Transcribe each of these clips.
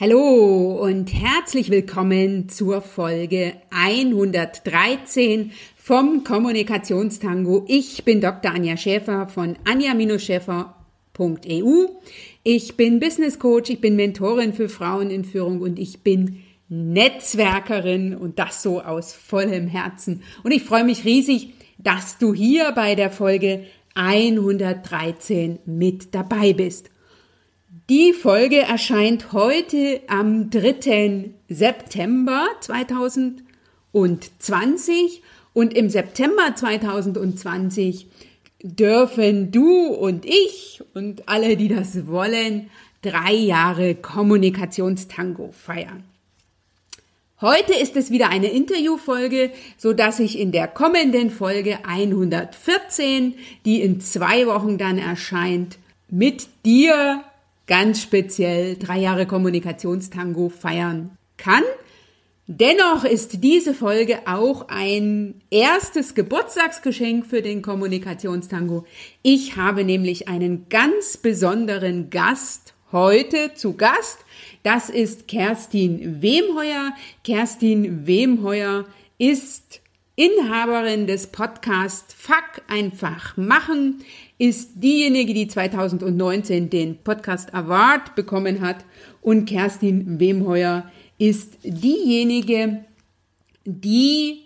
Hallo und herzlich willkommen zur Folge 113 vom Kommunikationstango. Ich bin Dr. Anja Schäfer von anja-schäfer.eu. Ich bin Business Coach, ich bin Mentorin für Frauen in Führung und ich bin Netzwerkerin und das so aus vollem Herzen. Und ich freue mich riesig, dass du hier bei der Folge 113 mit dabei bist. Die Folge erscheint heute am 3. September 2020 und im September 2020 dürfen du und ich und alle, die das wollen, drei Jahre Kommunikationstango feiern. Heute ist es wieder eine Interviewfolge, so dass ich in der kommenden Folge 114, die in zwei Wochen dann erscheint, mit dir ganz speziell drei Jahre Kommunikationstango feiern kann. Dennoch ist diese Folge auch ein erstes Geburtstagsgeschenk für den Kommunikationstango. Ich habe nämlich einen ganz besonderen Gast heute zu Gast. Das ist Kerstin Wemheuer. Kerstin Wemheuer ist Inhaberin des Podcasts Fuck einfach machen ist diejenige, die 2019 den Podcast Award bekommen hat. Und Kerstin Wemheuer ist diejenige, die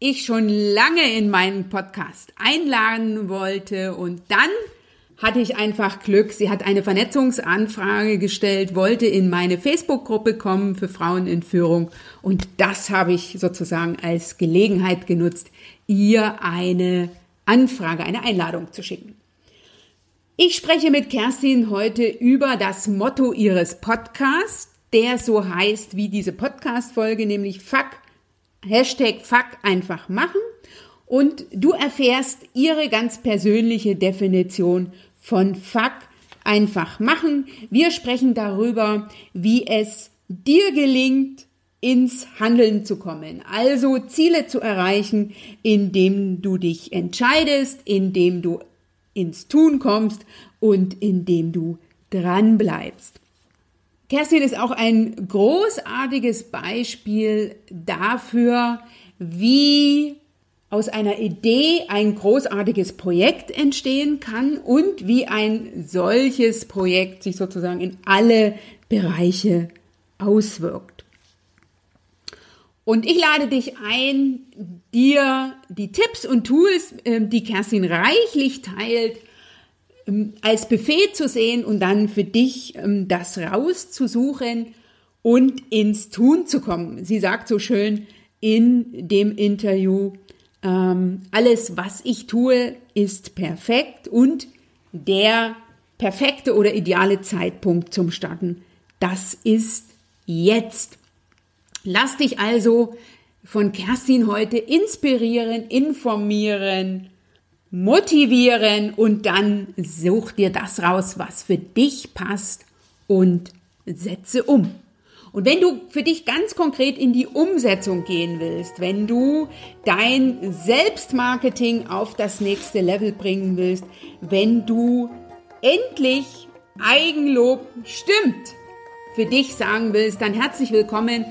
ich schon lange in meinen Podcast einladen wollte. Und dann hatte ich einfach Glück. Sie hat eine Vernetzungsanfrage gestellt, wollte in meine Facebook-Gruppe kommen für Frauen in Führung und das habe ich sozusagen als Gelegenheit genutzt, ihr eine Anfrage, eine Einladung zu schicken. Ich spreche mit Kerstin heute über das Motto ihres Podcasts, der so heißt wie diese Podcast-Folge, nämlich Fuck, Hashtag Fuck einfach machen. Und du erfährst ihre ganz persönliche Definition von Fuck einfach machen. Wir sprechen darüber, wie es dir gelingt, ins Handeln zu kommen. Also Ziele zu erreichen, indem du dich entscheidest, indem du ins Tun kommst und indem du dran bleibst. Kerstin ist auch ein großartiges Beispiel dafür, wie aus einer Idee ein großartiges Projekt entstehen kann und wie ein solches Projekt sich sozusagen in alle Bereiche auswirkt. Und ich lade dich ein, dir die Tipps und Tools, ähm, die Kerstin reichlich teilt, ähm, als Buffet zu sehen und dann für dich ähm, das rauszusuchen und ins Tun zu kommen. Sie sagt so schön in dem Interview, alles, was ich tue, ist perfekt und der perfekte oder ideale Zeitpunkt zum Starten, das ist jetzt. Lass dich also von Kerstin heute inspirieren, informieren, motivieren und dann such dir das raus, was für dich passt und setze um. Und wenn du für dich ganz konkret in die Umsetzung gehen willst, wenn du dein Selbstmarketing auf das nächste Level bringen willst, wenn du endlich Eigenlob stimmt für dich sagen willst, dann herzlich willkommen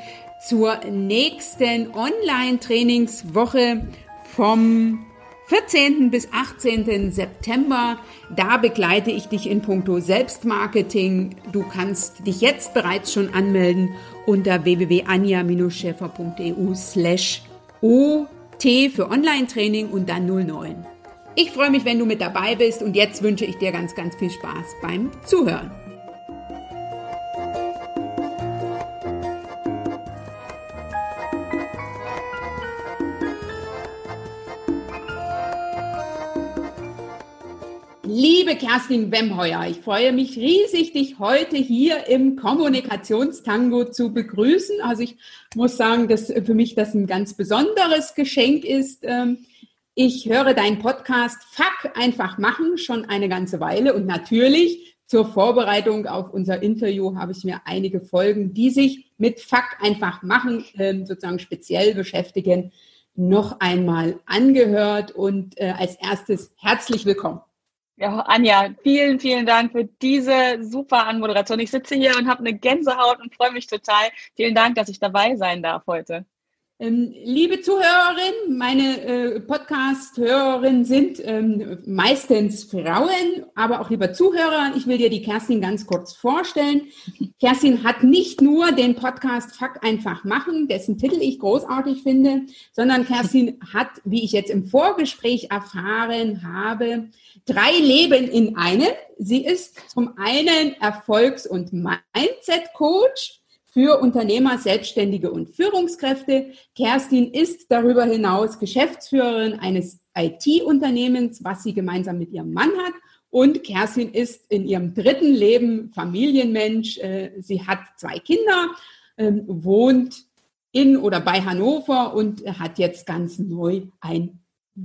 zur nächsten Online-Trainingswoche vom 14. bis 18. September. Da begleite ich dich in puncto Selbstmarketing. Du kannst dich jetzt bereits schon anmelden unter www.anja-schäfer.eu slash OT für Online-Training und dann 09. Ich freue mich, wenn du mit dabei bist und jetzt wünsche ich dir ganz, ganz viel Spaß beim Zuhören. Liebe Kerstin Wemheuer, ich freue mich riesig, dich heute hier im Kommunikationstango zu begrüßen. Also ich muss sagen, dass für mich das ein ganz besonderes Geschenk ist. Ähm, ich höre deinen Podcast Fuck einfach machen schon eine ganze Weile und natürlich zur Vorbereitung auf unser Interview habe ich mir einige Folgen, die sich mit Fuck einfach machen ähm, sozusagen speziell beschäftigen, noch einmal angehört und äh, als erstes herzlich willkommen. Ja, Anja, vielen, vielen Dank für diese super Anmoderation. Ich sitze hier und habe eine Gänsehaut und freue mich total. Vielen Dank, dass ich dabei sein darf heute. Ähm, liebe Zuhörerinnen, meine äh, Podcast-Hörerinnen sind ähm, meistens Frauen, aber auch lieber Zuhörer, ich will dir die Kerstin ganz kurz vorstellen. Kerstin hat nicht nur den Podcast Fuck einfach machen, dessen Titel ich großartig finde, sondern Kerstin hat, wie ich jetzt im Vorgespräch erfahren habe, drei Leben in einem. Sie ist zum einen Erfolgs- und Mindset-Coach für Unternehmer, Selbstständige und Führungskräfte. Kerstin ist darüber hinaus Geschäftsführerin eines IT-Unternehmens, was sie gemeinsam mit ihrem Mann hat. Und Kerstin ist in ihrem dritten Leben Familienmensch. Äh, sie hat zwei Kinder, ähm, wohnt in oder bei Hannover und hat jetzt ganz neu ein,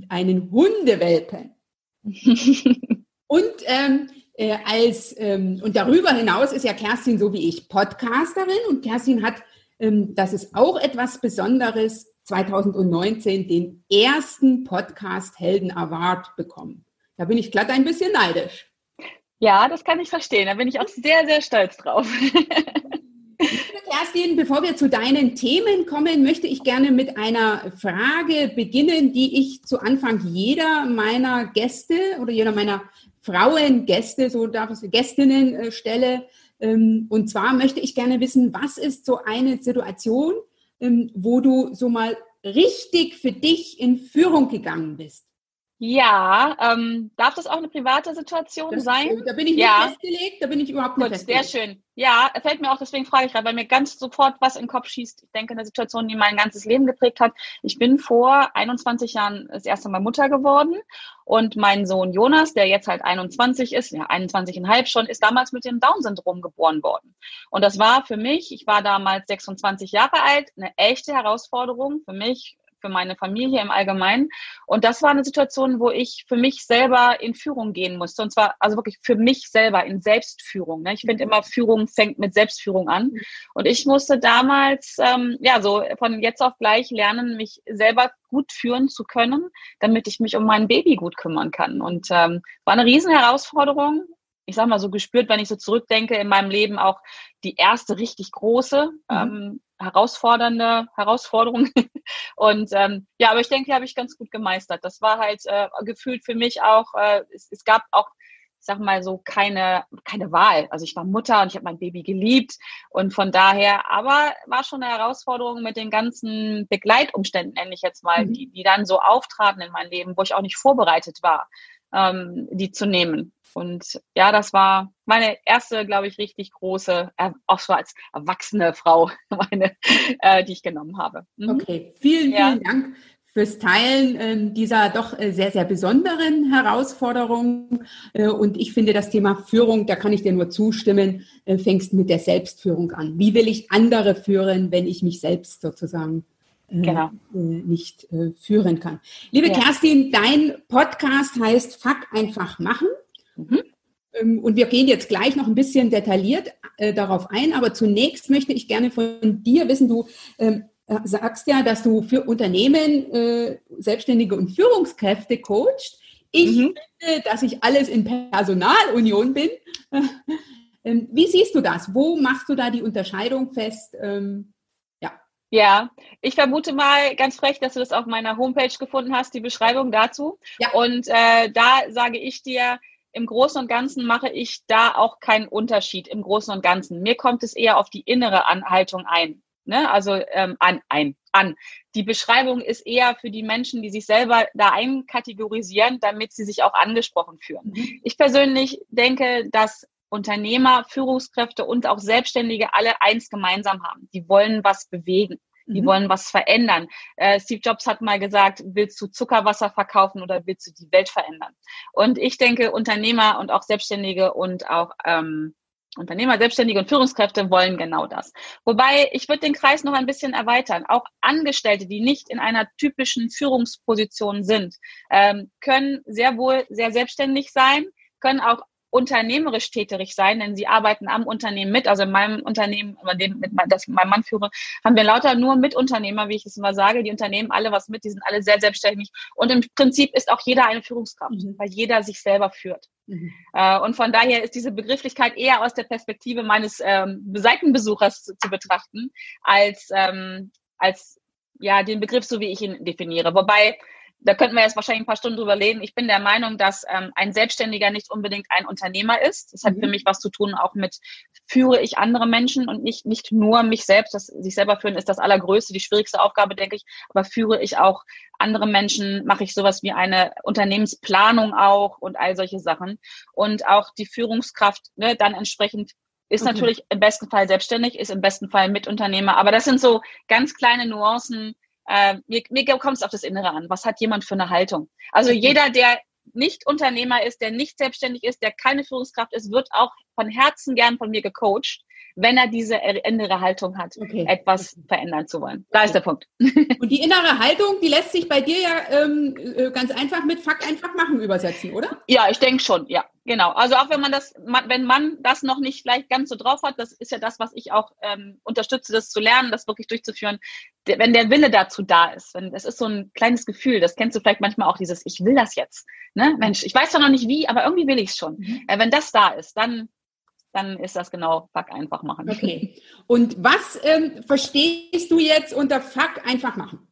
einen Hundewelpen. und ähm, äh, als ähm, und darüber hinaus ist ja Kerstin so wie ich Podcasterin und Kerstin hat, ähm, das ist auch etwas Besonderes, 2019 den ersten Podcast Helden Award bekommen. Da bin ich glatt ein bisschen neidisch. Ja, das kann ich verstehen. Da bin ich auch sehr, sehr stolz drauf. Kerstin, bevor wir zu deinen Themen kommen, möchte ich gerne mit einer Frage beginnen, die ich zu Anfang jeder meiner Gäste oder jeder meiner Frauengäste, so darf ich Gästinnen äh, stelle. Ähm, und zwar möchte ich gerne wissen, was ist so eine Situation, ähm, wo du so mal richtig für dich in Führung gegangen bist? Ja, ähm, darf das auch eine private Situation das, sein? Da bin ich nicht ja. festgelegt, da bin ich überhaupt nicht Gut, festgelegt. Sehr schön. Ja, fällt mir auch, deswegen frage ich gerade, weil mir ganz sofort was in den Kopf schießt. Ich denke, eine Situation, die mein ganzes Leben geprägt hat. Ich bin vor 21 Jahren das erste Mal Mutter geworden und mein Sohn Jonas, der jetzt halt 21 ist, ja 21,5 schon, ist damals mit dem Down-Syndrom geboren worden. Und das war für mich, ich war damals 26 Jahre alt, eine echte Herausforderung für mich, für meine Familie im Allgemeinen. Und das war eine Situation, wo ich für mich selber in Führung gehen musste. Und zwar also wirklich für mich selber in Selbstführung. Ne? Ich finde immer, Führung fängt mit Selbstführung an. Und ich musste damals, ähm, ja, so von jetzt auf gleich lernen, mich selber gut führen zu können, damit ich mich um mein Baby gut kümmern kann. Und ähm, war eine riesen Herausforderung ich sag mal so gespürt, wenn ich so zurückdenke in meinem Leben auch die erste richtig große mhm. ähm, herausfordernde Herausforderung. Und ähm, ja, aber ich denke, die habe ich ganz gut gemeistert. Das war halt äh, gefühlt für mich auch, äh, es, es gab auch ich sag mal so keine keine Wahl. Also ich war Mutter und ich habe mein Baby geliebt und von daher, aber war schon eine Herausforderung mit den ganzen Begleitumständen, nenne ich jetzt mal, mhm. die die dann so auftraten in mein Leben, wo ich auch nicht vorbereitet war, ähm, die zu nehmen. Und ja, das war meine erste, glaube ich, richtig große, äh, auch so als erwachsene Frau, meine, äh, die ich genommen habe. Mhm. Okay, vielen, ja. vielen Dank fürs Teilen äh, dieser doch äh, sehr, sehr besonderen Herausforderung. Äh, und ich finde das Thema Führung, da kann ich dir nur zustimmen, äh, fängst mit der Selbstführung an. Wie will ich andere führen, wenn ich mich selbst sozusagen genau. nicht führen kann? Liebe ja. Kerstin, dein Podcast heißt Fuck einfach machen. Mhm. Ähm, und wir gehen jetzt gleich noch ein bisschen detailliert äh, darauf ein, aber zunächst möchte ich gerne von dir wissen, du ähm, äh, sagst ja, dass du für Unternehmen, äh, Selbstständige und Führungskräfte coacht. Ich mhm. finde, dass ich alles in Personalunion bin. ähm, wie siehst du das? Wo machst du da die Unterscheidung fest? Ja. Ja, ich vermute mal ganz frech, dass du das auf meiner Homepage gefunden hast, die Beschreibung dazu. Ja. Und äh, da sage ich dir, im Großen und Ganzen mache ich da auch keinen Unterschied im Großen und Ganzen. Mir kommt es eher auf die innere Anhaltung ein. Ne? Also ähm, an, ein, an. Die Beschreibung ist eher für die Menschen, die sich selber da einkategorisieren, damit sie sich auch angesprochen fühlen. Mhm. Ich persönlich denke, dass Unternehmer, Führungskräfte und auch Selbstständige alle eins gemeinsam haben. Die wollen was bewegen. Die mhm. wollen was verändern. Äh, Steve Jobs hat mal gesagt, willst du Zuckerwasser verkaufen oder willst du die Welt verändern? Und ich denke, Unternehmer und auch Selbstständige und auch ähm, Unternehmer, Selbstständige und Führungskräfte wollen genau das. Wobei ich würde den Kreis noch ein bisschen erweitern. Auch Angestellte, die nicht in einer typischen Führungsposition sind, ähm, können sehr wohl sehr selbstständig sein, können auch unternehmerisch tätig sein, denn sie arbeiten am Unternehmen mit. Also in meinem Unternehmen, dem, mit das ich meinem Mann führe, haben wir lauter nur Mitunternehmer, wie ich es immer sage. Die Unternehmen alle was mit, die sind alle sehr selbstständig. Und im Prinzip ist auch jeder eine Führungskraft, mhm. weil jeder sich selber führt. Mhm. Äh, und von daher ist diese Begrifflichkeit eher aus der Perspektive meines ähm, Seitenbesuchers zu, zu betrachten, als, ähm, als ja, den Begriff, so wie ich ihn definiere. Wobei da könnten wir jetzt wahrscheinlich ein paar Stunden drüber reden. Ich bin der Meinung, dass ähm, ein Selbstständiger nicht unbedingt ein Unternehmer ist. Das hat mhm. für mich was zu tun auch mit, führe ich andere Menschen und nicht, nicht nur mich selbst. Das, sich selber führen ist das allergrößte, die schwierigste Aufgabe, denke ich. Aber führe ich auch andere Menschen, mache ich sowas wie eine Unternehmensplanung auch und all solche Sachen. Und auch die Führungskraft ne, dann entsprechend ist okay. natürlich im besten Fall selbstständig, ist im besten Fall Mitunternehmer. Aber das sind so ganz kleine Nuancen, äh, mir, mir kommt es auf das Innere an. Was hat jemand für eine Haltung? Also jeder, der nicht Unternehmer ist, der nicht selbstständig ist, der keine Führungskraft ist, wird auch von Herzen gern von mir gecoacht, wenn er diese innere Haltung hat, okay. etwas okay. verändern zu wollen. Da ist der Punkt. Und die innere Haltung, die lässt sich bei dir ja ähm, äh, ganz einfach mit Fakt einfach machen übersetzen, oder? Ja, ich denke schon, ja, genau. Also auch wenn man das, wenn man das noch nicht vielleicht ganz so drauf hat, das ist ja das, was ich auch ähm, unterstütze, das zu lernen, das wirklich durchzuführen. Wenn der Wille dazu da ist, wenn es ist so ein kleines Gefühl, das kennst du vielleicht manchmal auch, dieses Ich will das jetzt. Ne? Mensch, ich weiß zwar noch nicht wie, aber irgendwie will ich es schon. Mhm. Äh, wenn das da ist, dann dann ist das genau Fuck einfach machen. Okay. Und was ähm, verstehst du jetzt unter Fuck einfach machen?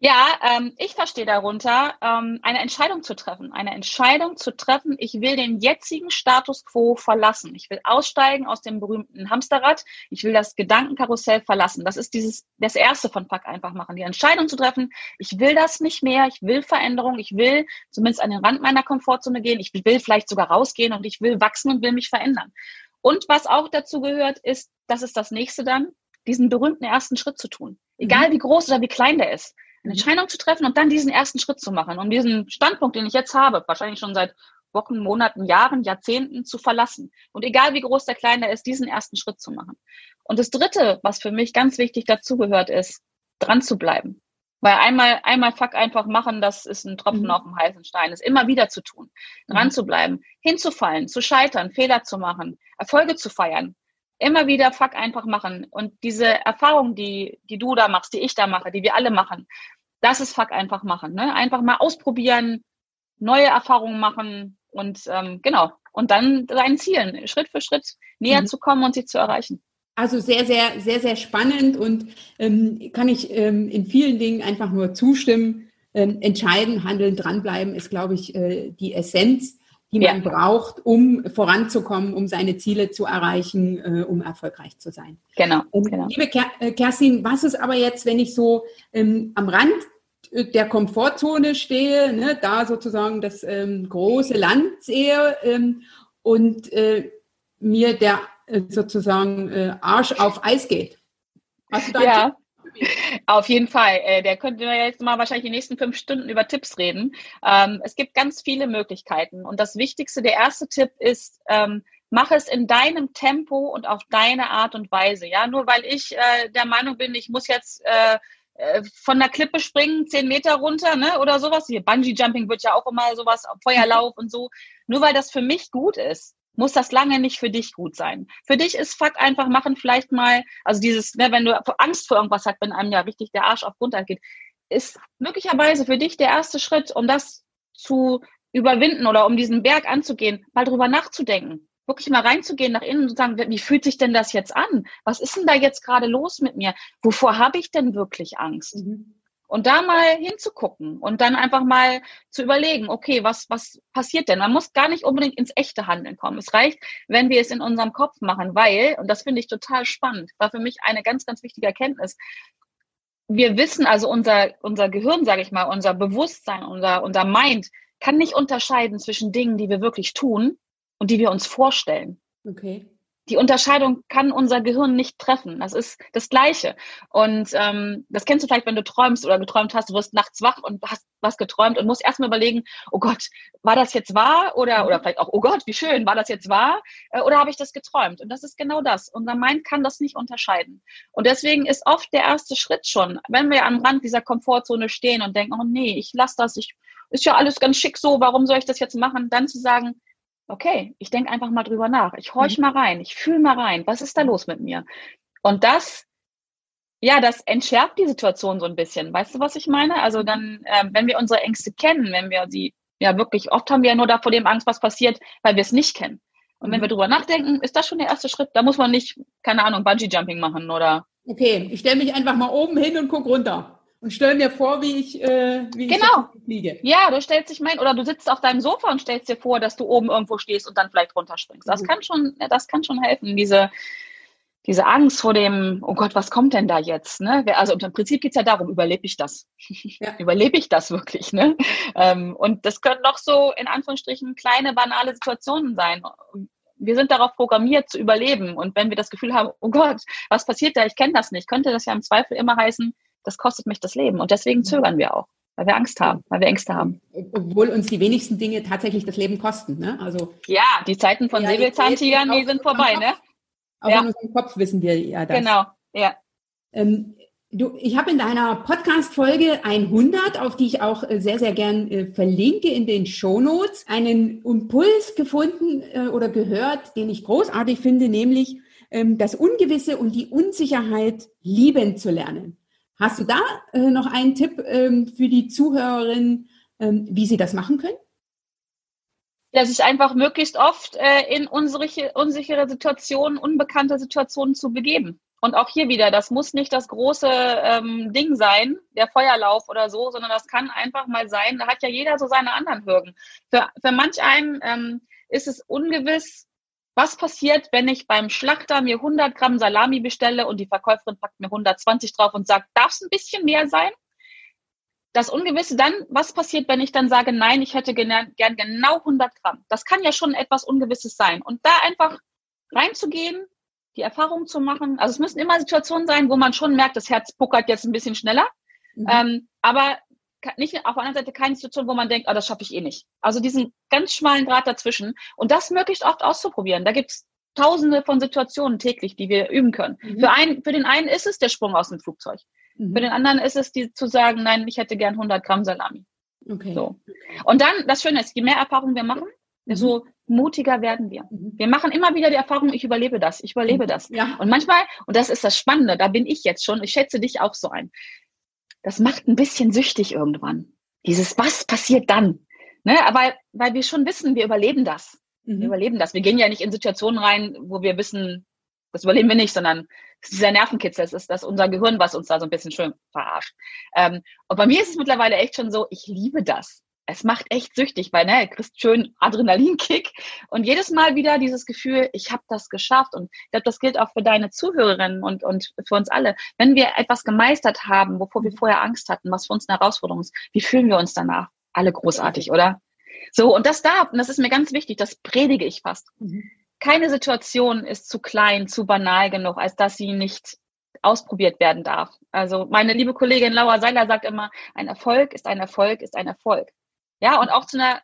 Ja, ähm, ich verstehe darunter, ähm, eine Entscheidung zu treffen. Eine Entscheidung zu treffen, ich will den jetzigen Status quo verlassen. Ich will aussteigen aus dem berühmten Hamsterrad. Ich will das Gedankenkarussell verlassen. Das ist dieses, das erste von Pack einfach machen. Die Entscheidung zu treffen, ich will das nicht mehr. Ich will Veränderung. Ich will zumindest an den Rand meiner Komfortzone gehen. Ich will vielleicht sogar rausgehen und ich will wachsen und will mich verändern. Und was auch dazu gehört, ist, das ist das nächste dann, diesen berühmten ersten Schritt zu tun. Egal mhm. wie groß oder wie klein der ist eine Entscheidung zu treffen und dann diesen ersten Schritt zu machen, um diesen Standpunkt, den ich jetzt habe, wahrscheinlich schon seit Wochen, Monaten, Jahren, Jahrzehnten zu verlassen. Und egal wie groß der Kleine ist, diesen ersten Schritt zu machen. Und das Dritte, was für mich ganz wichtig dazugehört, ist, dran zu bleiben. Weil einmal, einmal Fuck einfach machen, das ist ein Tropfen mhm. auf dem heißen Stein, ist immer wieder zu tun. Dran mhm. zu bleiben, hinzufallen, zu scheitern, Fehler zu machen, Erfolge zu feiern, immer wieder Fuck einfach machen. Und diese Erfahrung, die, die du da machst, die ich da mache, die wir alle machen, das ist Fuck einfach machen. Ne? Einfach mal ausprobieren, neue Erfahrungen machen und ähm, genau. Und dann seinen Zielen Schritt für Schritt näher mhm. zu kommen und sie zu erreichen. Also sehr, sehr, sehr, sehr spannend und ähm, kann ich ähm, in vielen Dingen einfach nur zustimmen. Ähm, entscheiden, handeln, dranbleiben ist, glaube ich, äh, die Essenz die man ja. braucht, um voranzukommen, um seine Ziele zu erreichen, äh, um erfolgreich zu sein. Genau. Ähm, genau. Liebe äh, Kerstin, was ist aber jetzt, wenn ich so ähm, am Rand äh, der Komfortzone stehe, ne, da sozusagen das ähm, große Land sehe ähm, und äh, mir der äh, sozusagen äh, Arsch auf Eis geht? Hast du da ja. Auf jeden Fall. Äh, der könnte ja jetzt mal wahrscheinlich die nächsten fünf Stunden über Tipps reden. Ähm, es gibt ganz viele Möglichkeiten. Und das Wichtigste, der erste Tipp ist, ähm, mach es in deinem Tempo und auf deine Art und Weise. Ja, nur weil ich äh, der Meinung bin, ich muss jetzt äh, äh von der Klippe springen, zehn Meter runter, ne, oder sowas. Hier Bungee Jumping wird ja auch immer sowas, Feuerlauf und so. Nur weil das für mich gut ist, muss das lange nicht für dich gut sein. Für dich ist Fuck einfach machen vielleicht mal, also dieses, ne, wenn du Angst vor irgendwas hast, wenn einem ja richtig der Arsch auf runter geht, ist möglicherweise für dich der erste Schritt, um das zu überwinden oder um diesen Berg anzugehen, mal drüber nachzudenken. Wirklich mal reinzugehen nach innen und zu sagen, wie fühlt sich denn das jetzt an? Was ist denn da jetzt gerade los mit mir? Wovor habe ich denn wirklich Angst? Mhm. Und da mal hinzugucken und dann einfach mal zu überlegen, okay, was, was passiert denn? Man muss gar nicht unbedingt ins echte Handeln kommen. Es reicht, wenn wir es in unserem Kopf machen, weil, und das finde ich total spannend, war für mich eine ganz, ganz wichtige Erkenntnis. Wir wissen also, unser, unser Gehirn, sage ich mal, unser Bewusstsein, unser, unser Mind kann nicht unterscheiden zwischen Dingen, die wir wirklich tun und die wir uns vorstellen. Okay die Unterscheidung kann unser Gehirn nicht treffen. Das ist das Gleiche. Und ähm, das kennst du vielleicht, wenn du träumst oder geträumt hast, du wirst nachts wach und hast was geträumt und musst erstmal überlegen, oh Gott, war das jetzt wahr? Oder, oder vielleicht auch, oh Gott, wie schön, war das jetzt wahr? Äh, oder habe ich das geträumt? Und das ist genau das. Unser Mind kann das nicht unterscheiden. Und deswegen ist oft der erste Schritt schon, wenn wir am Rand dieser Komfortzone stehen und denken, oh nee, ich lasse das, ich, ist ja alles ganz schick so, warum soll ich das jetzt machen? Dann zu sagen, okay, ich denke einfach mal drüber nach. Ich horch mhm. mal rein, ich fühle mal rein, was ist da los mit mir? Und das, ja, das entschärft die Situation so ein bisschen. Weißt du, was ich meine? Also dann, äh, wenn wir unsere Ängste kennen, wenn wir sie Ja, wirklich. Oft haben wir ja nur da vor dem Angst, was passiert, weil wir es nicht kennen. Und wenn mhm. wir drüber nachdenken, ist das schon der erste Schritt. Da muss man nicht, keine Ahnung, Bungee-Jumping machen oder. Okay, ich stelle mich einfach mal oben hin und gucke runter und stelle mir vor, wie ich, äh, wie genau. ich fliege. Ja, du stellst dich mein, oder du sitzt auf deinem Sofa und stellst dir vor, dass du oben irgendwo stehst und dann vielleicht runterspringst. Das mhm. kann schon, das kann schon helfen, diese, diese Angst vor dem, oh Gott, was kommt denn da jetzt? Ne? Also im Prinzip geht es ja darum, überlebe ich das? Ja. überlebe ich das wirklich? Ne? Ähm, und das können doch so in Anführungsstrichen kleine, banale Situationen sein. Wir sind darauf programmiert zu überleben. Und wenn wir das Gefühl haben, oh Gott, was passiert da? Ich kenne das nicht, könnte das ja im Zweifel immer heißen, das kostet mich das Leben. Und deswegen zögern wir auch, weil wir Angst haben, weil wir Ängste haben. Obwohl uns die wenigsten Dinge tatsächlich das Leben kosten. Ne? Also ja, die Zeiten von Säbelzahntigern, die sind vorbei. Ne? Auch ja. in unserem Kopf wissen wir ja das. Genau, ja. Ähm, du, ich habe in deiner Podcast-Folge 100, auf die ich auch äh, sehr, sehr gern äh, verlinke in den Shownotes, einen Impuls gefunden äh, oder gehört, den ich großartig finde, nämlich ähm, das Ungewisse und die Unsicherheit lieben zu lernen. Hast du da äh, noch einen Tipp ähm, für die Zuhörerinnen, ähm, wie sie das machen können? ja, sich einfach möglichst oft äh, in unsere, unsichere Situationen, unbekannte Situationen zu begeben. Und auch hier wieder, das muss nicht das große ähm, Ding sein, der Feuerlauf oder so, sondern das kann einfach mal sein, da hat ja jeder so seine anderen Hürden. Für, für manch einen ähm, ist es ungewiss, was passiert, wenn ich beim Schlachter mir 100 Gramm Salami bestelle und die Verkäuferin packt mir 120 drauf und sagt, darf es ein bisschen mehr sein? das Ungewisse dann, was passiert, wenn ich dann sage, nein, ich hätte gern, gern genau 100 Gramm. Das kann ja schon etwas Ungewisses sein. Und da einfach reinzugehen, die Erfahrung zu machen. Also es müssen immer Situationen sein, wo man schon merkt, das Herz puckert jetzt ein bisschen schneller. Mhm. Ähm, aber nicht auf der anderen Seite keine Situation, wo man denkt, oh, das schaffe ich eh nicht. Also diesen ganz schmalen Draht dazwischen. Und das möglichst oft auszuprobieren. Da gibt's tausende von Situationen täglich, die wir üben können. Mhm. Für, einen, für den einen ist es der Sprung aus dem Flugzeug. Mhm. Für den anderen ist es die, zu sagen, nein, ich hätte gern 100 Gramm Salami. Okay. So. Und dann, das Schöne ist, je mehr Erfahrung wir machen, mhm. desto mutiger werden wir. Mhm. Wir machen immer wieder die Erfahrung, ich überlebe das, ich überlebe mhm. das. Ja. Und manchmal, und das ist das Spannende, da bin ich jetzt schon, ich schätze dich auch so ein. Das macht ein bisschen süchtig irgendwann. Dieses, was passiert dann? Ne? Aber weil wir schon wissen, wir überleben das. Mhm. Wir überleben das. Wir gehen ja nicht in Situationen rein, wo wir wissen, das überleben wir nicht, sondern es ist dieser Nervenkitzel, es ist das unser Gehirn, was uns da so ein bisschen schön verarscht. Ähm, und bei mir ist es mittlerweile echt schon so, ich liebe das. Es macht echt süchtig, weil ne, du kriegst schön Adrenalinkick und jedes Mal wieder dieses Gefühl, ich habe das geschafft. Und ich glaube, das gilt auch für deine Zuhörerinnen und, und für uns alle. Wenn wir etwas gemeistert haben, wovor wir vorher Angst hatten, was für uns eine Herausforderung ist, wie fühlen wir uns danach? Alle großartig, oder? So, und das darf, und das ist mir ganz wichtig, das predige ich fast. Mhm keine Situation ist zu klein, zu banal genug, als dass sie nicht ausprobiert werden darf. Also meine liebe Kollegin Laura Seiler sagt immer, ein Erfolg ist ein Erfolg ist ein Erfolg. Ja, und auch zu einer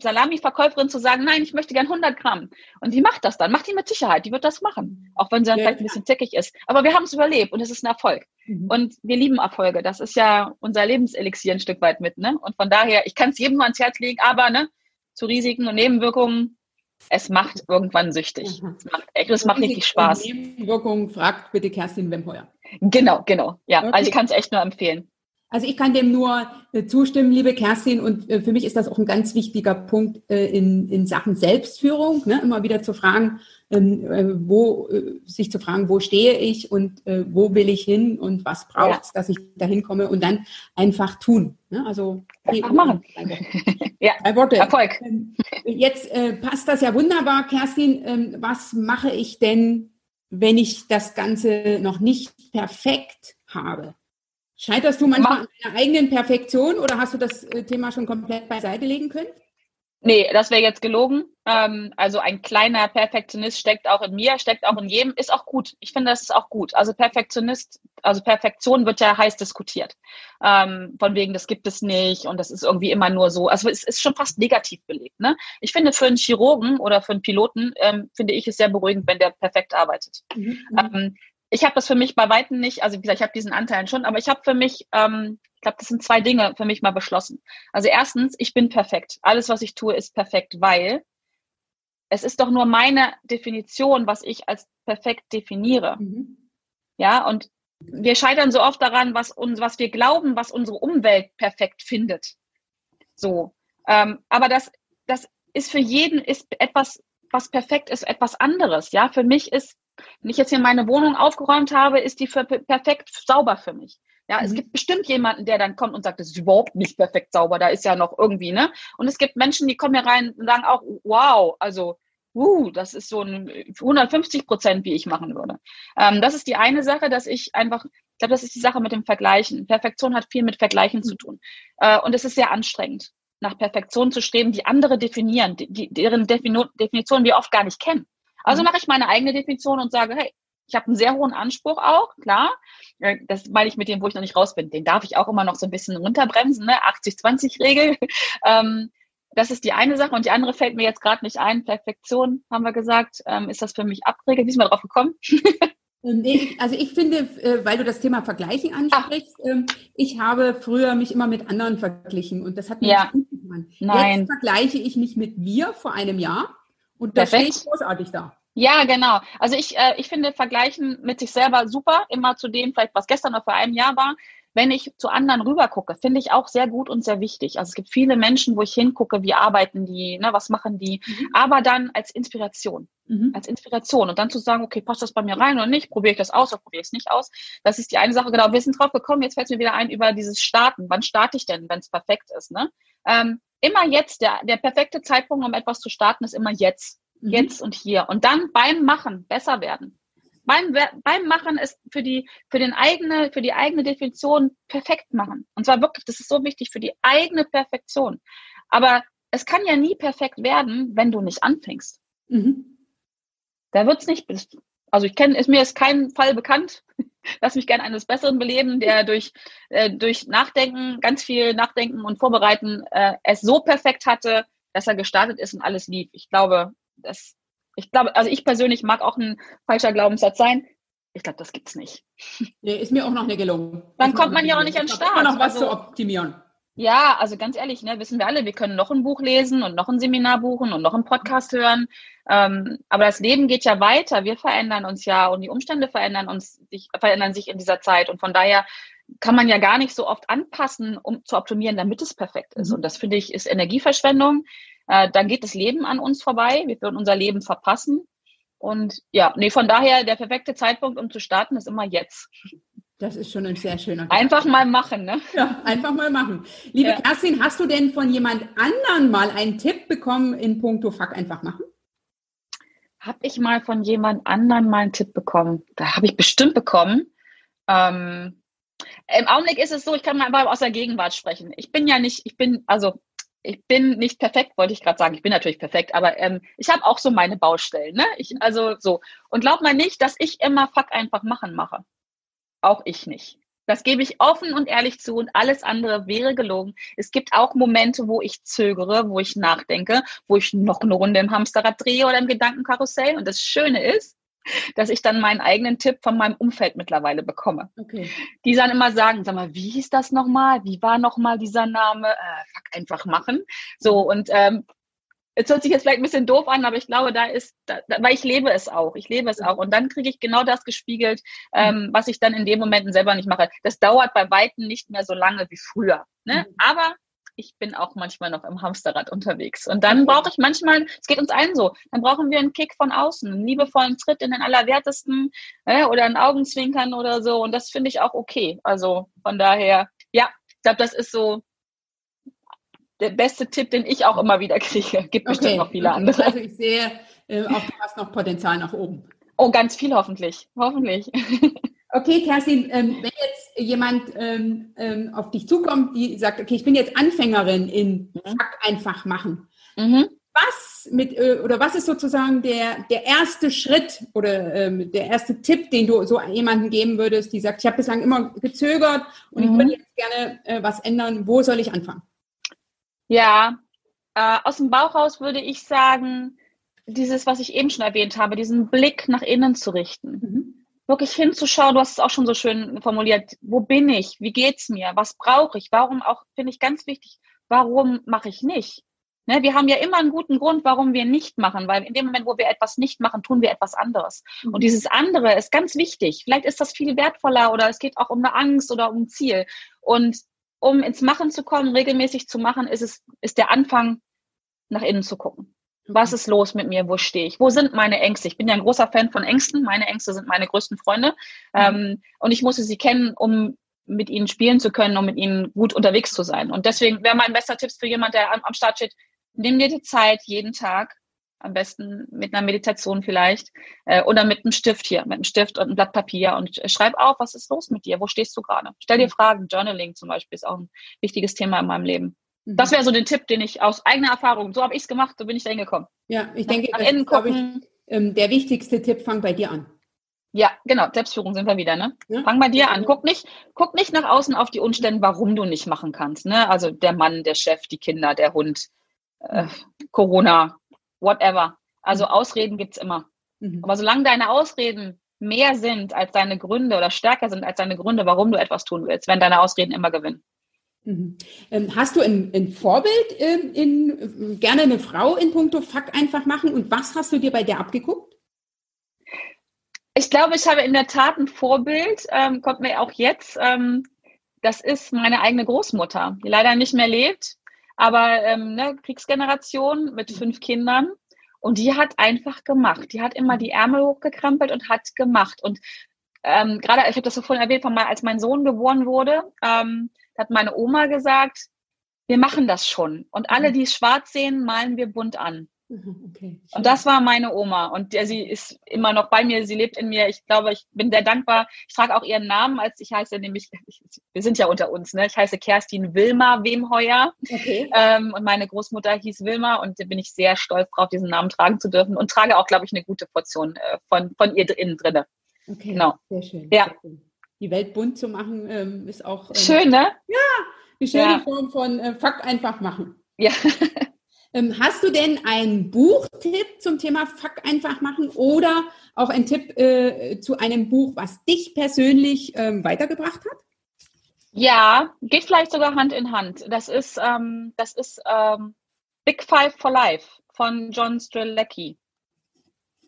Salami-Verkäuferin zu sagen, nein, ich möchte gern 100 Gramm. Und die macht das dann, macht die mit Sicherheit, die wird das machen. Auch wenn sie dann ja, vielleicht ein bisschen zickig ist. Aber wir haben es überlebt und es ist ein Erfolg. Mhm. Und wir lieben Erfolge. Das ist ja unser Lebenselixier ein Stück weit mit. Ne? Und von daher, ich kann es jedem nur ans Herz legen, aber ne, zu Risiken und Nebenwirkungen es macht irgendwann süchtig. Mhm. Es macht, es macht richtig Spaß. Nebenwirkungen fragt bitte Kerstin Wemheuer. Genau, genau. Ja, okay. also ich kann es echt nur empfehlen. Also ich kann dem nur äh, zustimmen, liebe Kerstin. Und äh, für mich ist das auch ein ganz wichtiger Punkt äh, in, in Sachen Selbstführung, ne? immer wieder zu fragen, ähm, äh, wo sich zu fragen, wo stehe ich und wo will ich hin und was braucht es, ja. dass ich dahin komme und dann einfach tun. Ne? Also einfach machen. ja, Drei Worte. Erfolg. Ähm, jetzt passt das ja wunderbar, Kerstin. Ähm, was mache ich denn, wenn ich das Ganze noch nicht perfekt habe? Scheiterst du manchmal an deiner eigenen Perfektion oder hast du das äh, Thema schon komplett beiseite legen können? Nee, das wäre jetzt gelogen. Ähm, also ein kleiner Perfektionist steckt auch in mir, steckt auch in jedem, ist auch gut. Ich finde, das ist auch gut. Also Perfektionist, also Perfektion wird ja heiß diskutiert. Ähm, von wegen, das gibt es nicht und das ist irgendwie immer nur so. Also es ist schon fast negativ belegt. Ne? Ich finde, für einen Chirurgen oder für einen Piloten ähm, finde ich es sehr beruhigend, wenn der perfekt arbeitet. Mhm. Ich habe das für mich bei Weitem nicht, also wie gesagt, ich habe diesen Anteilen schon, aber ich habe für mich, ähm, ich glaube, das sind zwei Dinge für mich mal beschlossen. Also erstens, ich bin perfekt. Alles, was ich tue, ist perfekt, weil es ist doch nur meine Definition, was ich als perfekt definiere. Mhm. Ja, und wir scheitern so oft daran, was uns, was wir glauben, was unsere Umwelt perfekt findet. So. Ähm, aber das, das ist für jeden ist etwas, was perfekt ist, etwas anderes. Ja, für mich ist, wenn ich jetzt hier meine Wohnung aufgeräumt habe, ist die perfekt sauber für mich. Ja, mhm. es gibt bestimmt jemanden, der dann kommt und sagt, das ist überhaupt nicht perfekt sauber, da ist ja noch irgendwie, ne? Und es gibt Menschen, die kommen hier rein und sagen auch, wow, also, uh, das ist so ein 150 Prozent, wie ich machen würde. Ähm, das ist die eine Sache, dass ich einfach, ich glaube, das ist die Sache mit dem Vergleichen. Perfektion hat viel mit Vergleichen mhm. zu tun. Äh, und es ist sehr anstrengend, nach Perfektion zu streben, die andere definieren, die, deren Definition wir oft gar nicht kennen. Also mhm. mache ich meine eigene Definition und sage, hey, ich habe einen sehr hohen Anspruch auch, klar. Äh, das meine ich mit dem, wo ich noch nicht raus bin. Den darf ich auch immer noch so ein bisschen runterbremsen, ne? 80-20-Regel. Ähm, das ist die eine Sache. Und die andere fällt mir jetzt gerade nicht ein. Perfektion, haben wir gesagt. Ähm, ist das für mich Abregel? Wie ist man drauf gekommen? Ähm, nee, also ich finde, äh, weil du das Thema Vergleichen ansprichst, Ach. Ähm, ich habe früher mich immer mit anderen verglichen und das hat mir ja. nicht gut getan. Nein. Jetzt vergleiche ich mich mit mir vor einem Jahr und da stehe ich großartig da. Ja, genau. Also ich, äh, ich finde Vergleichen mit sich selber super, immer zu dem, vielleicht was gestern oder vor einem Jahr war. Wenn ich zu anderen rübergucke, finde ich auch sehr gut und sehr wichtig. Also es gibt viele Menschen, wo ich hingucke, wie arbeiten die, ne, was machen die, mhm. aber dann als Inspiration. Mhm. Als Inspiration. Und dann zu sagen, okay, passt das bei mir rein oder nicht? Probiere ich das aus oder probiere ich es nicht aus? Das ist die eine Sache. Genau, wir sind drauf gekommen, jetzt fällt es mir wieder ein über dieses Starten. Wann starte ich denn, wenn es perfekt ist? Ne? Ähm, immer jetzt, der, der perfekte Zeitpunkt, um etwas zu starten, ist immer jetzt. Mhm. Jetzt und hier. Und dann beim Machen besser werden. Beim, beim Machen ist für die, für den eigene, für die eigene Definition perfekt machen. Und zwar wirklich, das ist so wichtig für die eigene Perfektion. Aber es kann ja nie perfekt werden, wenn du nicht anfängst. Mhm. Da wird's nicht, also ich kenne, ist mir ist kein Fall bekannt. Lass mich gerne eines Besseren beleben, der durch, äh, durch Nachdenken, ganz viel Nachdenken und Vorbereiten äh, es so perfekt hatte, dass er gestartet ist und alles lief. Ich glaube, das, ich glaube, also ich persönlich mag auch ein falscher Glaubenssatz sein. Ich glaube, das gibt's nicht. Nee, ist mir auch noch nicht gelungen. Dann kommt man ja auch nicht an den Start. Immer noch was also, zu optimieren. Ja, also ganz ehrlich, ne, wissen wir alle, wir können noch ein Buch lesen und noch ein Seminar buchen und noch einen Podcast hören. Ähm, aber das Leben geht ja weiter. Wir verändern uns ja und die Umstände verändern uns, sich, verändern sich in dieser Zeit. Und von daher kann man ja gar nicht so oft anpassen, um zu optimieren, damit es perfekt ist. Mhm. Und das finde ich ist Energieverschwendung äh, dann geht das Leben an uns vorbei. Wir würden unser Leben verpassen. Und ja, nee, von daher, der perfekte Zeitpunkt, um zu starten, ist immer jetzt. Das ist schon ein sehr schöner. Einfach mal machen, ne? Ja, einfach mal machen. Liebe ja. Kerstin, hast du denn von jemand anderen mal einen Tipp bekommen in puncto Fuck einfach machen? Habe ich mal von jemand anderen mal einen Tipp bekommen? Da habe ich bestimmt bekommen. Ähm, Im Augenblick ist es so, ich kann mal einfach aus der Gegenwart sprechen. Ich bin ja nicht, ich bin, also ich bin nicht perfekt, wollte ich gerade sagen. Ich bin natürlich perfekt, aber ähm, ich habe auch so meine Baustellen. Ne? Ich, also so. Und glaub mal nicht, dass ich immer Fuck einfach machen mache. Auch ich nicht. Das gebe ich offen und ehrlich zu und alles andere wäre gelogen. Es gibt auch Momente, wo ich zögere, wo ich nachdenke, wo ich noch eine Runde im Hamsterrad drehe oder im Gedankenkarussell. Und das Schöne ist, dass ich dann meinen eigenen Tipp von meinem Umfeld mittlerweile bekomme. Okay. Die dann immer sagen, sag mal, wie hieß das nochmal? Wie war nochmal dieser Name? Äh, fuck, einfach machen. So, und ähm, es hört sich jetzt vielleicht ein bisschen doof an, aber ich glaube, da ist, da, weil ich lebe es auch, ich lebe es auch. Und dann kriege ich genau das gespiegelt, ähm, was ich dann in dem Momenten selber nicht mache. Das dauert bei Weitem nicht mehr so lange wie früher. Ne? Mhm. Aber ich bin auch manchmal noch im Hamsterrad unterwegs. Und dann brauche ich manchmal, es geht uns allen so, dann brauchen wir einen Kick von außen, einen liebevollen Tritt in den Allerwertesten äh, oder einen Augenzwinkern oder so. Und das finde ich auch okay. Also von daher, ja, ich glaube, das ist so der beste Tipp, den ich auch immer wieder kriege. Gibt okay. bestimmt noch viele okay. andere. Also ich sehe, äh, auch du hast noch Potenzial nach oben. Oh, ganz viel hoffentlich. Hoffentlich. Okay, Kerstin, ähm, wenn jetzt jemand ähm, ähm, auf dich zukommt, die sagt, okay, ich bin jetzt Anfängerin in mhm. Fuck einfach machen. Mhm. Was mit äh, oder was ist sozusagen der der erste Schritt oder ähm, der erste Tipp, den du so jemandem geben würdest, die sagt, ich habe bislang immer gezögert und mhm. ich würde jetzt gerne äh, was ändern. Wo soll ich anfangen? Ja, äh, aus dem Bauch raus würde ich sagen, dieses, was ich eben schon erwähnt habe, diesen Blick nach innen zu richten. Mhm wirklich hinzuschauen, du hast es auch schon so schön formuliert, wo bin ich, wie geht's mir, was brauche ich, warum auch, finde ich ganz wichtig, warum mache ich nicht? Ne, wir haben ja immer einen guten Grund, warum wir nicht machen, weil in dem Moment, wo wir etwas nicht machen, tun wir etwas anderes. Mhm. Und dieses andere ist ganz wichtig. Vielleicht ist das viel wertvoller oder es geht auch um eine Angst oder um ein Ziel. Und um ins Machen zu kommen, regelmäßig zu machen, ist es, ist der Anfang, nach innen zu gucken. Was ist los mit mir? Wo stehe ich? Wo sind meine Ängste? Ich bin ja ein großer Fan von Ängsten. Meine Ängste sind meine größten Freunde. Mhm. Ähm, und ich musste sie kennen, um mit ihnen spielen zu können, um mit ihnen gut unterwegs zu sein. Und deswegen wäre mein bester Tipp für jemand, der am, am Start steht, nimm dir die Zeit jeden Tag, am besten mit einer Meditation vielleicht, äh, oder mit einem Stift hier, mit einem Stift und einem Blatt Papier und schreib auf, was ist los mit dir? Wo stehst du gerade? Stell dir mhm. Fragen. Journaling zum Beispiel ist auch ein wichtiges Thema in meinem Leben. Mhm. Das wäre so der Tipp, den ich aus eigener Erfahrung, so habe ich es gemacht, so bin ich da hingekommen. Ja, ich denke, nach, das ist, ich, ähm, der wichtigste Tipp, fang bei dir an. Ja, genau, Selbstführung sind wir wieder, ne? Ja. Fang bei dir an. Guck nicht, guck nicht nach außen auf die Umstände, warum du nicht machen kannst, ne? Also der Mann, der Chef, die Kinder, der Hund, äh, Corona, whatever. Also mhm. Ausreden gibt's immer. Mhm. Aber solange deine Ausreden mehr sind als deine Gründe oder stärker sind als deine Gründe, warum du etwas tun willst, werden deine Ausreden immer gewinnen. Mhm. Ähm, hast du ein, ein Vorbild ähm, in, gerne eine Frau in puncto Fuck einfach machen und was hast du dir bei der abgeguckt? Ich glaube, ich habe in der Tat ein Vorbild, ähm, kommt mir auch jetzt. Ähm, das ist meine eigene Großmutter, die leider nicht mehr lebt, aber ähm, ne, Kriegsgeneration mit fünf Kindern. Und die hat einfach gemacht. Die hat immer die Ärmel hochgekrempelt und hat gemacht. Und ähm, gerade, ich habe das so vorhin erwähnt, von mal, als mein Sohn geboren wurde, ähm, hat meine Oma gesagt, wir machen das schon. Und alle, mhm. die es schwarz sehen, malen wir bunt an. Mhm, okay. Und das war meine Oma. Und der, sie ist immer noch bei mir. Sie lebt in mir. Ich glaube, ich bin sehr dankbar. Ich trage auch ihren Namen, als ich heiße nämlich, wir sind ja unter uns, ne? Ich heiße Kerstin Wilma Wemheuer. Okay. Ähm, und meine Großmutter hieß Wilma. Und da bin ich sehr stolz drauf, diesen Namen tragen zu dürfen. Und trage auch, glaube ich, eine gute Portion äh, von, von ihr innen drinne. Okay. Genau. Sehr schön. Ja. Sehr schön die Welt bunt zu machen, ähm, ist auch. Ähm, Schön, ne? Ja, die schöne ja. Form von äh, Fakt einfach machen. Ja. ähm, hast du denn einen Buchtipp zum Thema Fakt einfach machen oder auch einen Tipp äh, zu einem Buch, was dich persönlich ähm, weitergebracht hat? Ja, geht vielleicht sogar Hand in Hand. Das ist, ähm, das ist ähm, Big Five for Life von John Strzelecki.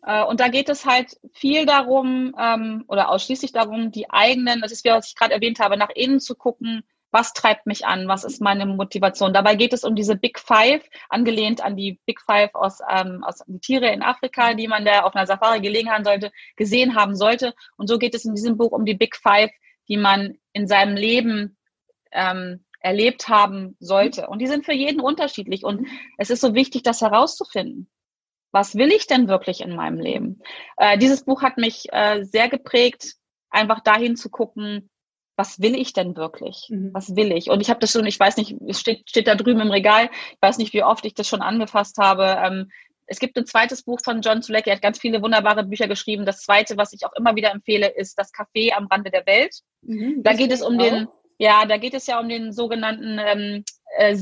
Äh, und da geht es halt viel darum, ähm, oder ausschließlich darum, die eigenen, das ist, wie was ich gerade erwähnt habe, nach innen zu gucken, was treibt mich an, was ist meine Motivation. Dabei geht es um diese Big Five, angelehnt an die Big Five aus, ähm, aus die Tiere in Afrika, die man da auf einer Safari gelegen haben sollte, gesehen haben sollte. Und so geht es in diesem Buch um die Big Five, die man in seinem Leben ähm, erlebt haben sollte. Und die sind für jeden unterschiedlich. Und es ist so wichtig, das herauszufinden was will ich denn wirklich in meinem Leben? Äh, dieses Buch hat mich äh, sehr geprägt, einfach dahin zu gucken, was will ich denn wirklich? Mhm. Was will ich? Und ich habe das schon, ich weiß nicht, es steht, steht da drüben im Regal, ich weiß nicht, wie oft ich das schon angefasst habe. Ähm, es gibt ein zweites Buch von John Zulecki, er hat ganz viele wunderbare Bücher geschrieben. Das zweite, was ich auch immer wieder empfehle, ist Das Café am Rande der Welt. Mhm, da geht es um auch. den, ja, da geht es ja um den sogenannten ähm, äh,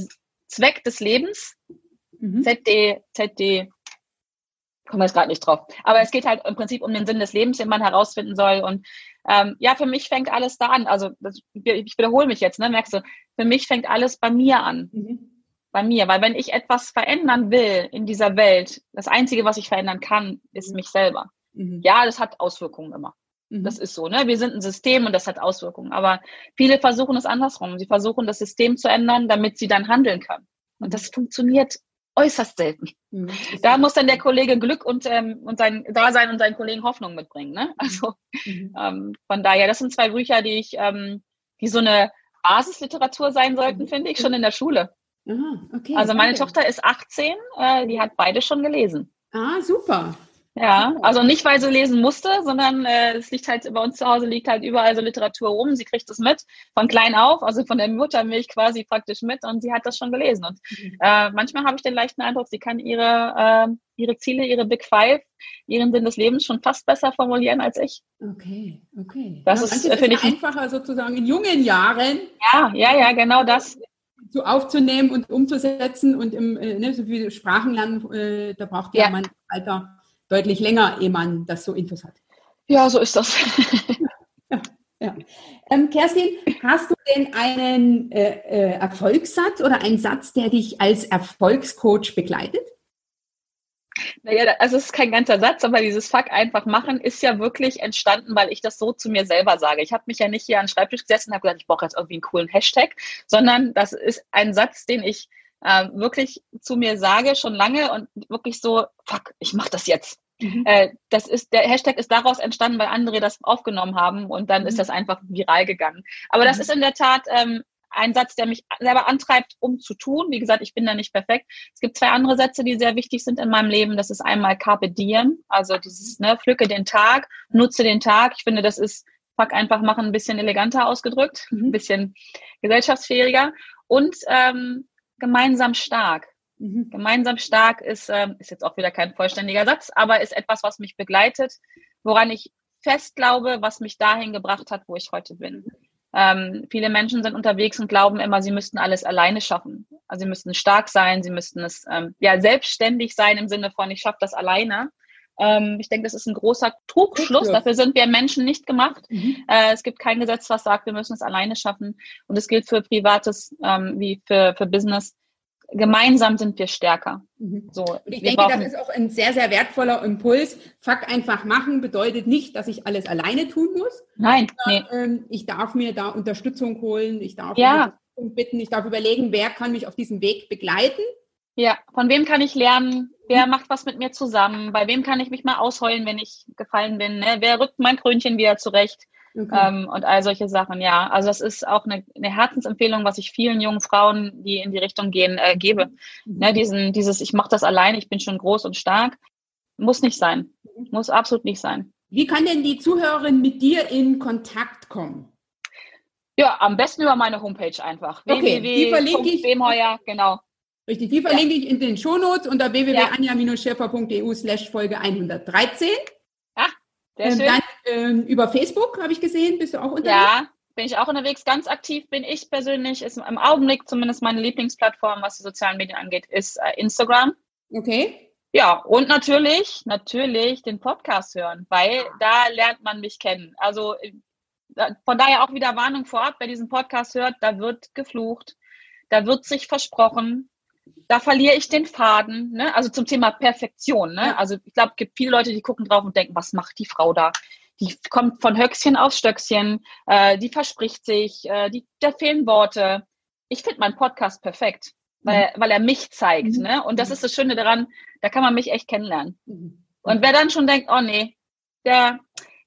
Zweck des Lebens. Mhm. ZD, ZD, kommen wir jetzt gerade nicht drauf. Aber es geht halt im Prinzip um den Sinn des Lebens, den man herausfinden soll. Und ähm, ja, für mich fängt alles da an. Also das, ich wiederhole mich jetzt, ne? Merkst du, für mich fängt alles bei mir an. Mhm. Bei mir. Weil wenn ich etwas verändern will in dieser Welt, das Einzige, was ich verändern kann, ist mhm. mich selber. Mhm. Ja, das hat Auswirkungen immer. Mhm. Das ist so, ne? Wir sind ein System und das hat Auswirkungen. Aber viele versuchen es andersrum. Sie versuchen, das System zu ändern, damit sie dann handeln können. Und mhm. das funktioniert äußerst selten. Mhm. Da muss dann der Kollege Glück und, ähm, und sein Dasein und seinen Kollegen Hoffnung mitbringen. Ne? Also mhm. ähm, von daher, das sind zwei Bücher, die ich, ähm, die so eine Basisliteratur sein sollten, mhm. finde ich, schon in der Schule. Aha, okay, also meine okay. Tochter ist 18, äh, die hat beide schon gelesen. Ah, super. Ja, also nicht, weil sie lesen musste, sondern äh, es liegt halt bei uns zu Hause liegt halt überall so Literatur rum. Sie kriegt es mit von klein auf, also von der Muttermilch quasi praktisch mit und sie hat das schon gelesen. Und mhm. äh, manchmal habe ich den leichten Eindruck, sie kann ihre äh, ihre Ziele, ihre Big Five, ihren Sinn des Lebens schon fast besser formulieren als ich. Okay, okay. Das ja, ist, finde ich einfacher sozusagen in jungen Jahren. Ja, ja, ja, genau das so aufzunehmen und umzusetzen und im äh, ne, so wie Sprachenlernen, äh, da braucht ja, ja Alter deutlich länger, ehe man das so Infos hat. Ja, so ist das. ja, ja. Ähm, Kerstin, hast du denn einen äh, äh, Erfolgssatz oder einen Satz, der dich als Erfolgscoach begleitet? Naja, also es ist kein ganzer Satz, aber dieses Fuck einfach machen ist ja wirklich entstanden, weil ich das so zu mir selber sage. Ich habe mich ja nicht hier an den Schreibtisch gesessen und habe gesagt, ich brauche jetzt irgendwie einen coolen Hashtag, sondern das ist ein Satz, den ich äh, wirklich zu mir sage schon lange und wirklich so, fuck, ich mache das jetzt. Mhm. Äh, das ist, der Hashtag ist daraus entstanden, weil andere das aufgenommen haben und dann mhm. ist das einfach viral gegangen. Aber mhm. das ist in der Tat ähm, ein Satz, der mich selber antreibt, um zu tun. Wie gesagt, ich bin da nicht perfekt. Es gibt zwei andere Sätze, die sehr wichtig sind in meinem Leben. Das ist einmal Carpe Diem, also dieses, ne, pflücke den Tag, nutze den Tag. Ich finde, das ist Fuck einfach machen, ein bisschen eleganter ausgedrückt, mhm. ein bisschen gesellschaftsfähiger und ähm, gemeinsam stark. Mhm. Gemeinsam stark ist, ähm, ist jetzt auch wieder kein vollständiger Satz, aber ist etwas, was mich begleitet, woran ich fest glaube, was mich dahin gebracht hat, wo ich heute bin. Ähm, viele Menschen sind unterwegs und glauben immer, sie müssten alles alleine schaffen. Also sie müssten stark sein, sie müssten es ähm, ja selbstständig sein im Sinne von, ich schaffe das alleine. Ähm, ich denke, das ist ein großer Trugschluss. Dafür sind wir Menschen nicht gemacht. Mhm. Äh, es gibt kein Gesetz, was sagt, wir müssen es alleine schaffen. Und es gilt für Privates ähm, wie für, für Business gemeinsam sind wir stärker. Mhm. So, und ich denke, das ist auch ein sehr, sehr wertvoller Impuls. Fuck einfach machen bedeutet nicht, dass ich alles alleine tun muss. Nein, nee. Ähm, ich darf mir da Unterstützung holen, ich darf ja. bitten, ich darf überlegen, wer kann mich auf diesem Weg begleiten. Ja, von wem kann ich lernen? Wer macht was mit mir zusammen? Bei wem kann ich mich mal ausheulen, wenn ich gefallen bin? Ne? Wer rückt mein Krönchen wieder zurecht? Okay. Ähm, und all solche Sachen, ja. Also das ist auch eine, eine Herzensempfehlung, was ich vielen jungen Frauen, die in die Richtung gehen, äh, gebe. Mhm. Ne, diesen, dieses, ich mache das allein, ich bin schon groß und stark, muss nicht sein. Muss absolut nicht sein. Wie kann denn die Zuhörerin mit dir in Kontakt kommen? Ja, am besten über meine Homepage einfach. Okay, die verlinke ich. Wemheuer, genau. Richtig, die verlinke ja. ich in den Shownotes unter www.anja-schäfer.eu slash Folge 113. Sehr ähm, schön. Dann ähm, über Facebook habe ich gesehen, bist du auch unterwegs? Ja, bin ich auch unterwegs. Ganz aktiv bin ich persönlich. Ist im Augenblick zumindest meine Lieblingsplattform, was die sozialen Medien angeht, ist äh, Instagram. Okay. Ja, und natürlich, natürlich den Podcast hören, weil da lernt man mich kennen. Also äh, von daher auch wieder Warnung vorab, wer diesen Podcast hört, da wird geflucht, da wird sich versprochen, da verliere ich den Faden. Ne? Also zum Thema Perfektion. Ne? Also ich glaube, es gibt viele Leute, die gucken drauf und denken, was macht die Frau da? Die kommt von Höchstchen auf Stöckchen, äh, die verspricht sich, äh, die, da fehlen Worte. Ich finde meinen Podcast perfekt, weil, mhm. weil er mich zeigt. Mhm. Ne? Und das mhm. ist das Schöne daran, da kann man mich echt kennenlernen. Mhm. Und wer dann schon denkt, oh nee, der,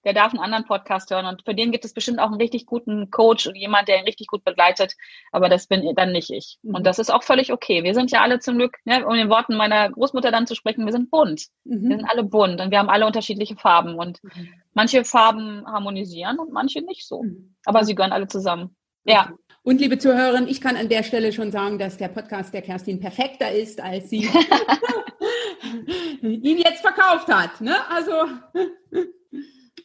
der darf einen anderen Podcast hören. Und für den gibt es bestimmt auch einen richtig guten Coach und jemand, der ihn richtig gut begleitet. Aber das bin dann nicht ich. Und mhm. das ist auch völlig okay. Wir sind ja alle zum Glück, ne, um den Worten meiner Großmutter dann zu sprechen, wir sind bunt. Mhm. Wir sind alle bunt und wir haben alle unterschiedliche Farben. Und mhm. manche Farben harmonisieren und manche nicht so. Mhm. Aber sie gehören alle zusammen. Ja. Und liebe Zuhörerinnen, ich kann an der Stelle schon sagen, dass der Podcast der Kerstin perfekter ist, als sie ihn jetzt verkauft hat. Ne? Also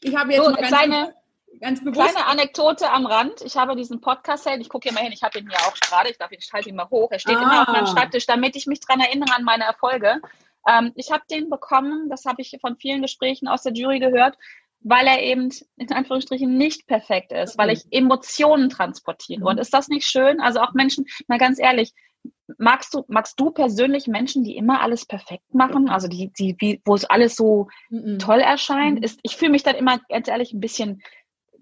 ich habe jetzt so, mal ganz, kleine, ganz bewusst. Kleine Anekdote am Rand. Ich habe diesen Podcast ich gucke hier mal hin, ich habe ihn hier auch gerade, ich darf ihn, ich halte ihn mal hoch. Er steht ah. immer auf meinem ah. Schreibtisch, damit ich mich daran erinnere an meine Erfolge. Ähm, ich habe den bekommen, das habe ich von vielen Gesprächen aus der Jury gehört, weil er eben in Anführungsstrichen nicht perfekt ist, weil ich Emotionen transportiere. Mhm. Und ist das nicht schön? Also auch Menschen, mal ganz ehrlich, magst du, magst du persönlich Menschen, die immer alles perfekt machen? Also die, die, wie, wo es alles so mhm. toll erscheint? Mhm. Ist, ich fühle mich dann immer ganz ehrlich ein bisschen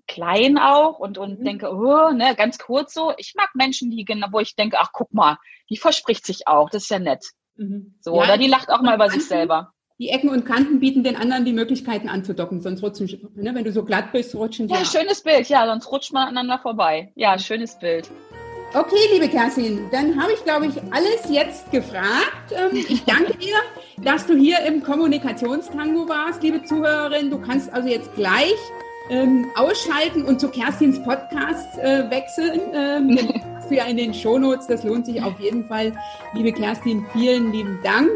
klein auch und, und mhm. denke, oh, ne, ganz kurz so. Ich mag Menschen, die genau, wo ich denke, ach guck mal, die verspricht sich auch, das ist ja nett. Mhm. So, ja, oder die lacht auch mal über sich selber. Die Ecken und Kanten bieten den anderen die Möglichkeiten anzudocken, sonst rutschen, ne, wenn du so glatt bist, rutschen sie. Ja, schönes Bild, ja, sonst rutscht man aneinander vorbei. Ja, schönes Bild. Okay, liebe Kerstin, dann habe ich, glaube ich, alles jetzt gefragt. Ähm, ich danke dir, dass du hier im Kommunikationstango warst, liebe Zuhörerin. Du kannst also jetzt gleich ähm, ausschalten und zu Kerstins Podcast äh, wechseln. Ähm, den hast du ja in den Shownotes, das lohnt sich auf jeden Fall. Liebe Kerstin, vielen lieben Dank,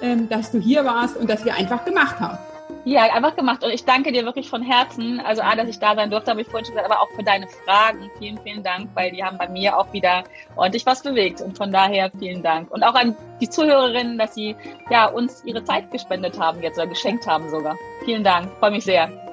ähm, dass du hier warst und dass wir einfach gemacht haben. Ja, einfach gemacht. Und ich danke dir wirklich von Herzen. Also A, dass ich da sein durfte, habe ich vorhin schon gesagt, aber auch für deine Fragen. Vielen, vielen Dank, weil die haben bei mir auch wieder ordentlich was bewegt. Und von daher vielen Dank. Und auch an die Zuhörerinnen, dass sie ja uns ihre Zeit gespendet haben jetzt oder geschenkt haben sogar. Vielen Dank. Freue mich sehr.